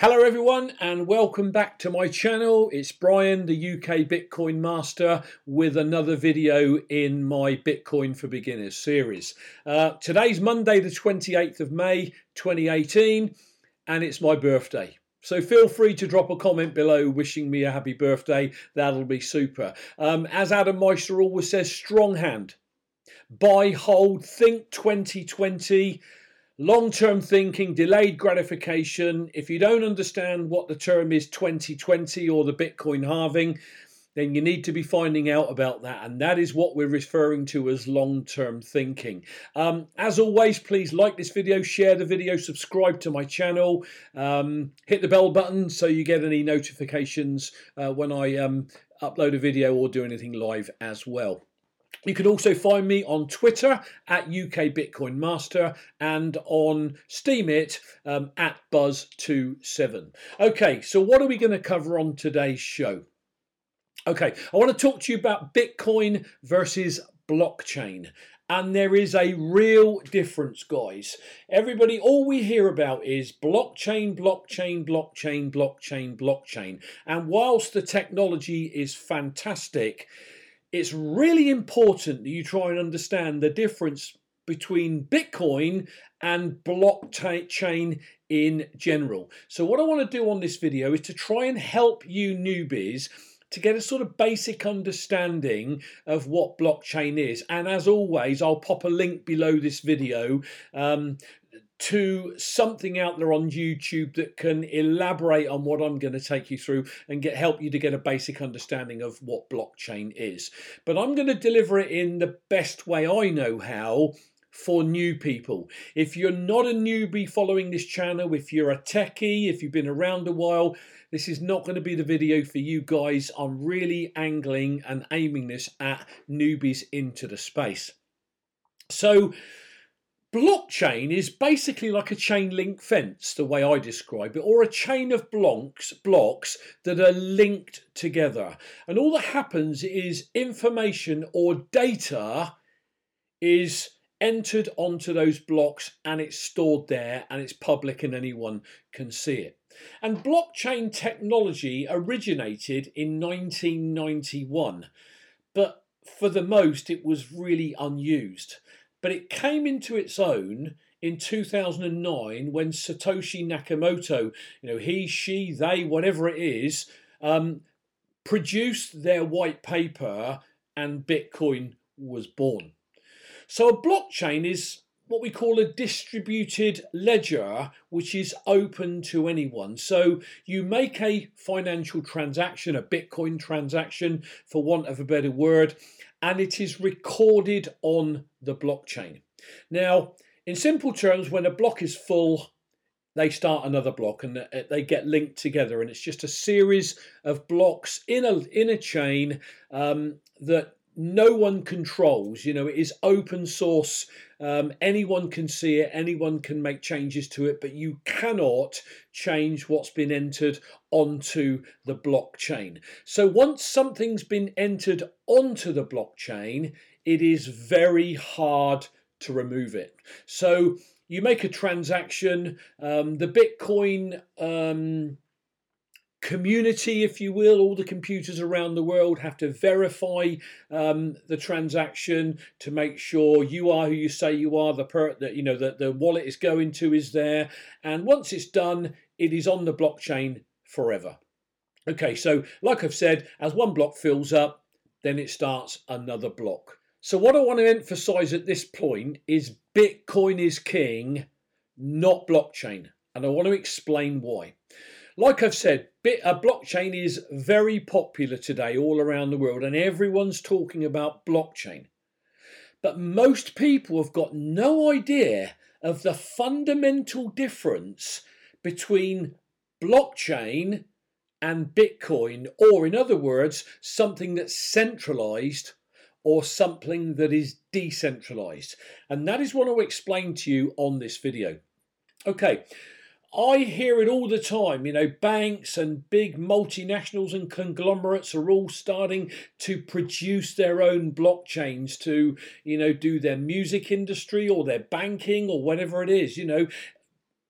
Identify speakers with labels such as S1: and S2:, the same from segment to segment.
S1: Hello, everyone, and welcome back to my channel. It's Brian, the UK Bitcoin Master, with another video in my Bitcoin for Beginners series. Uh, today's Monday, the 28th of May, 2018, and it's my birthday. So feel free to drop a comment below wishing me a happy birthday. That'll be super. Um, as Adam Meister always says, strong hand. Buy, hold, think 2020 long term thinking, delayed gratification. If you don't understand what the term is 2020 or the Bitcoin halving, then you need to be finding out about that. And that is what we're referring to as long term thinking. Um, as always, please like this video, share the video, subscribe to my channel, um, hit the bell button so you get any notifications uh, when I um, upload a video or do anything live as well. You can also find me on Twitter at UK Bitcoin Master and on Steemit um, at Buzz27. Okay, so what are we going to cover on today's show? Okay, I want to talk to you about Bitcoin versus blockchain. And there is a real difference, guys. Everybody, all we hear about is blockchain, blockchain, blockchain, blockchain, blockchain. And whilst the technology is fantastic, it's really important that you try and understand the difference between Bitcoin and blockchain in general. So, what I want to do on this video is to try and help you newbies to get a sort of basic understanding of what blockchain is. And as always, I'll pop a link below this video um, to something out there on YouTube that can elaborate on what I'm going to take you through and get help you to get a basic understanding of what blockchain is. But I'm going to deliver it in the best way I know how for new people. If you're not a newbie following this channel, if you're a techie, if you've been around a while, this is not going to be the video for you guys. I'm really angling and aiming this at newbies into the space. So, Blockchain is basically like a chain link fence, the way I describe it, or a chain of blocks, blocks that are linked together. And all that happens is information or data is entered onto those blocks and it's stored there and it's public and anyone can see it. And blockchain technology originated in 1991, but for the most it was really unused but it came into its own in 2009 when Satoshi Nakamoto, you know, he, she, they, whatever it is, um, produced their white paper and Bitcoin was born. So a blockchain is what we call a distributed ledger, which is open to anyone. So you make a financial transaction, a Bitcoin transaction, for want of a better word, and it is recorded on the blockchain. Now, in simple terms, when a block is full, they start another block and they get linked together, and it's just a series of blocks in a in a chain um, that no one controls. You know, it is open source. Um, anyone can see it, anyone can make changes to it, but you cannot change what's been entered onto the blockchain. So once something's been entered onto the blockchain, it is very hard to remove it. So you make a transaction, um, the Bitcoin. Um, community, if you will, all the computers around the world have to verify um, the transaction to make sure you are who you say you are. The per that you know that the wallet is going to is there, and once it's done, it is on the blockchain forever. Okay, so like I've said, as one block fills up, then it starts another block. So what I want to emphasize at this point is Bitcoin is king, not blockchain, and I want to explain why. Like I've said, bit, a blockchain is very popular today all around the world, and everyone's talking about blockchain. But most people have got no idea of the fundamental difference between blockchain and Bitcoin, or in other words, something that's centralized or something that is decentralized. And that is what I'll explain to you on this video. Okay, I hear it all the time. You know, banks and big multinationals and conglomerates are all starting to produce their own blockchains to, you know, do their music industry or their banking or whatever it is. You know,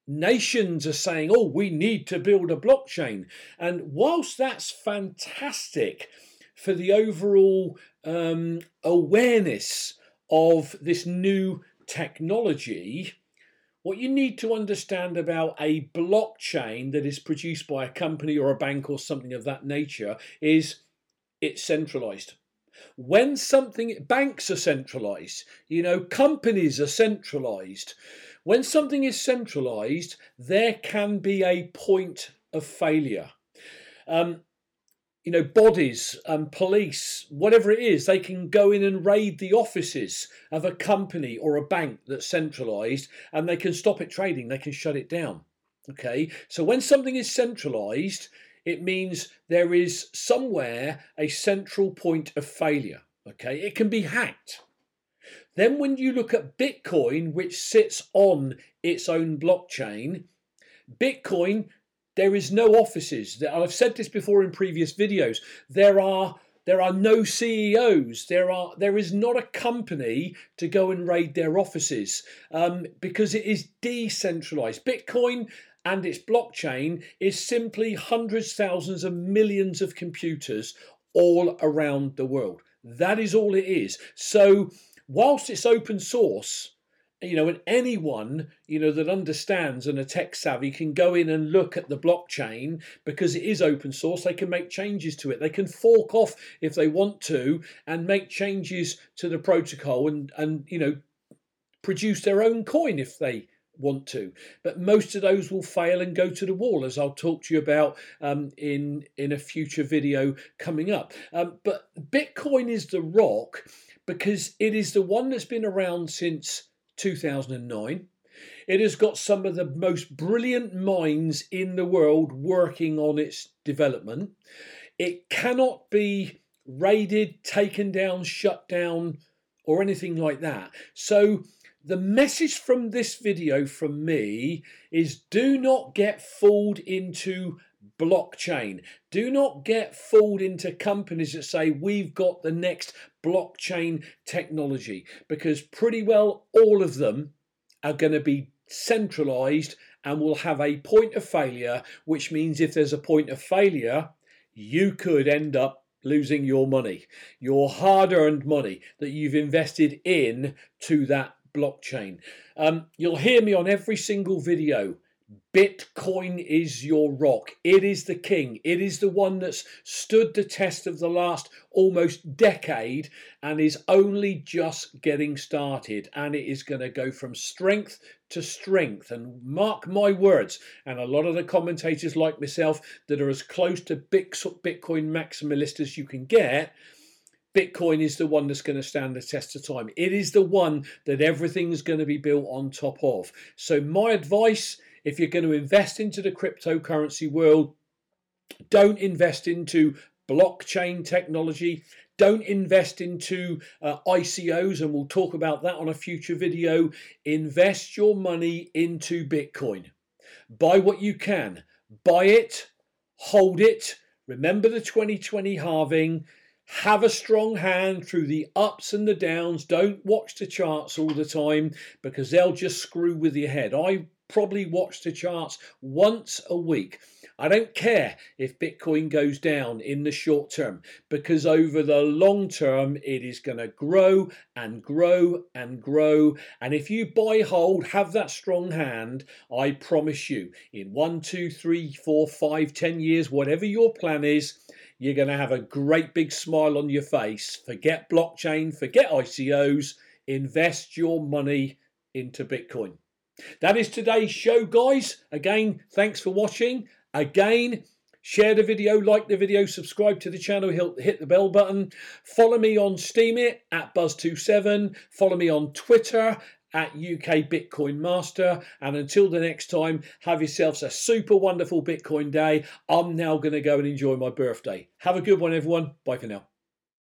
S1: nations are saying, oh, we need to build a blockchain. And whilst that's fantastic for the overall um, awareness of this new technology, what you need to understand about a blockchain that is produced by a company or a bank or something of that nature is it's centralized. When something, banks are centralized, you know, companies are centralized. When something is centralized, there can be a point of failure. Um, you know, bodies and police, whatever it is, they can go in and raid the offices of a company or a bank that's centralized and they can stop it trading, they can shut it down. Okay, so when something is centralized, it means there is somewhere a central point of failure. Okay, it can be hacked. Then, when you look at Bitcoin, which sits on its own blockchain, Bitcoin there is no offices. I've said this before in previous videos. There are there are no CEOs. There are there is not a company to go and raid their offices um, because it is decentralized. Bitcoin and its blockchain is simply hundreds, thousands, and millions of computers all around the world. That is all it is. So whilst it's open source, you know, and anyone, you know, that understands and are tech savvy can go in and look at the blockchain because it is open source. They can make changes to it. They can fork off if they want to and make changes to the protocol and, and you know, produce their own coin if they want to. But most of those will fail and go to the wall, as I'll talk to you about um, in in a future video coming up. Um, but Bitcoin is the rock because it is the one that's been around since 2009. It has got some of the most brilliant minds in the world working on its development. It cannot be raided, taken down, shut down, or anything like that. So, the message from this video from me is do not get fooled into blockchain. Do not get fooled into companies that say we've got the next blockchain technology because pretty well all of them are going to be centralized and will have a point of failure, which means if there's a point of failure, you could end up losing your money, your hard earned money that you've invested in to that blockchain. Um, you'll hear me on every single video Bitcoin is your rock. It is the king. It is the one that's stood the test of the last almost decade and is only just getting started. And it is going to go from strength to strength. And mark my words, and a lot of the commentators like myself that are as close to Bitcoin maximalist as you can get. Bitcoin is the one that's going to stand the test of time. It is the one that everything's going to be built on top of. So, my advice if you're going to invest into the cryptocurrency world, don't invest into blockchain technology. Don't invest into uh, ICOs, and we'll talk about that on a future video. Invest your money into Bitcoin. Buy what you can, buy it, hold it. Remember the 2020 halving. Have a strong hand through the ups and the downs. Don't watch the charts all the time because they'll just screw with your head. I probably watch the charts once a week. I don't care if Bitcoin goes down in the short term because over the long term it is going to grow and grow and grow. And if you buy, hold, have that strong hand, I promise you, in one, two, three, four, five, ten years, whatever your plan is, you're going to have a great big smile on your face. Forget blockchain, forget ICOs, invest your money into Bitcoin. That is today's show, guys. Again, thanks for watching. Again, share the video, like the video, subscribe to the channel, hit the bell button. Follow me on Steemit at Buzz27. Follow me on Twitter at UK Bitcoin Master. And until the next time, have yourselves a super wonderful Bitcoin day. I'm now going to go and enjoy my birthday. Have a good one, everyone. Bye for now.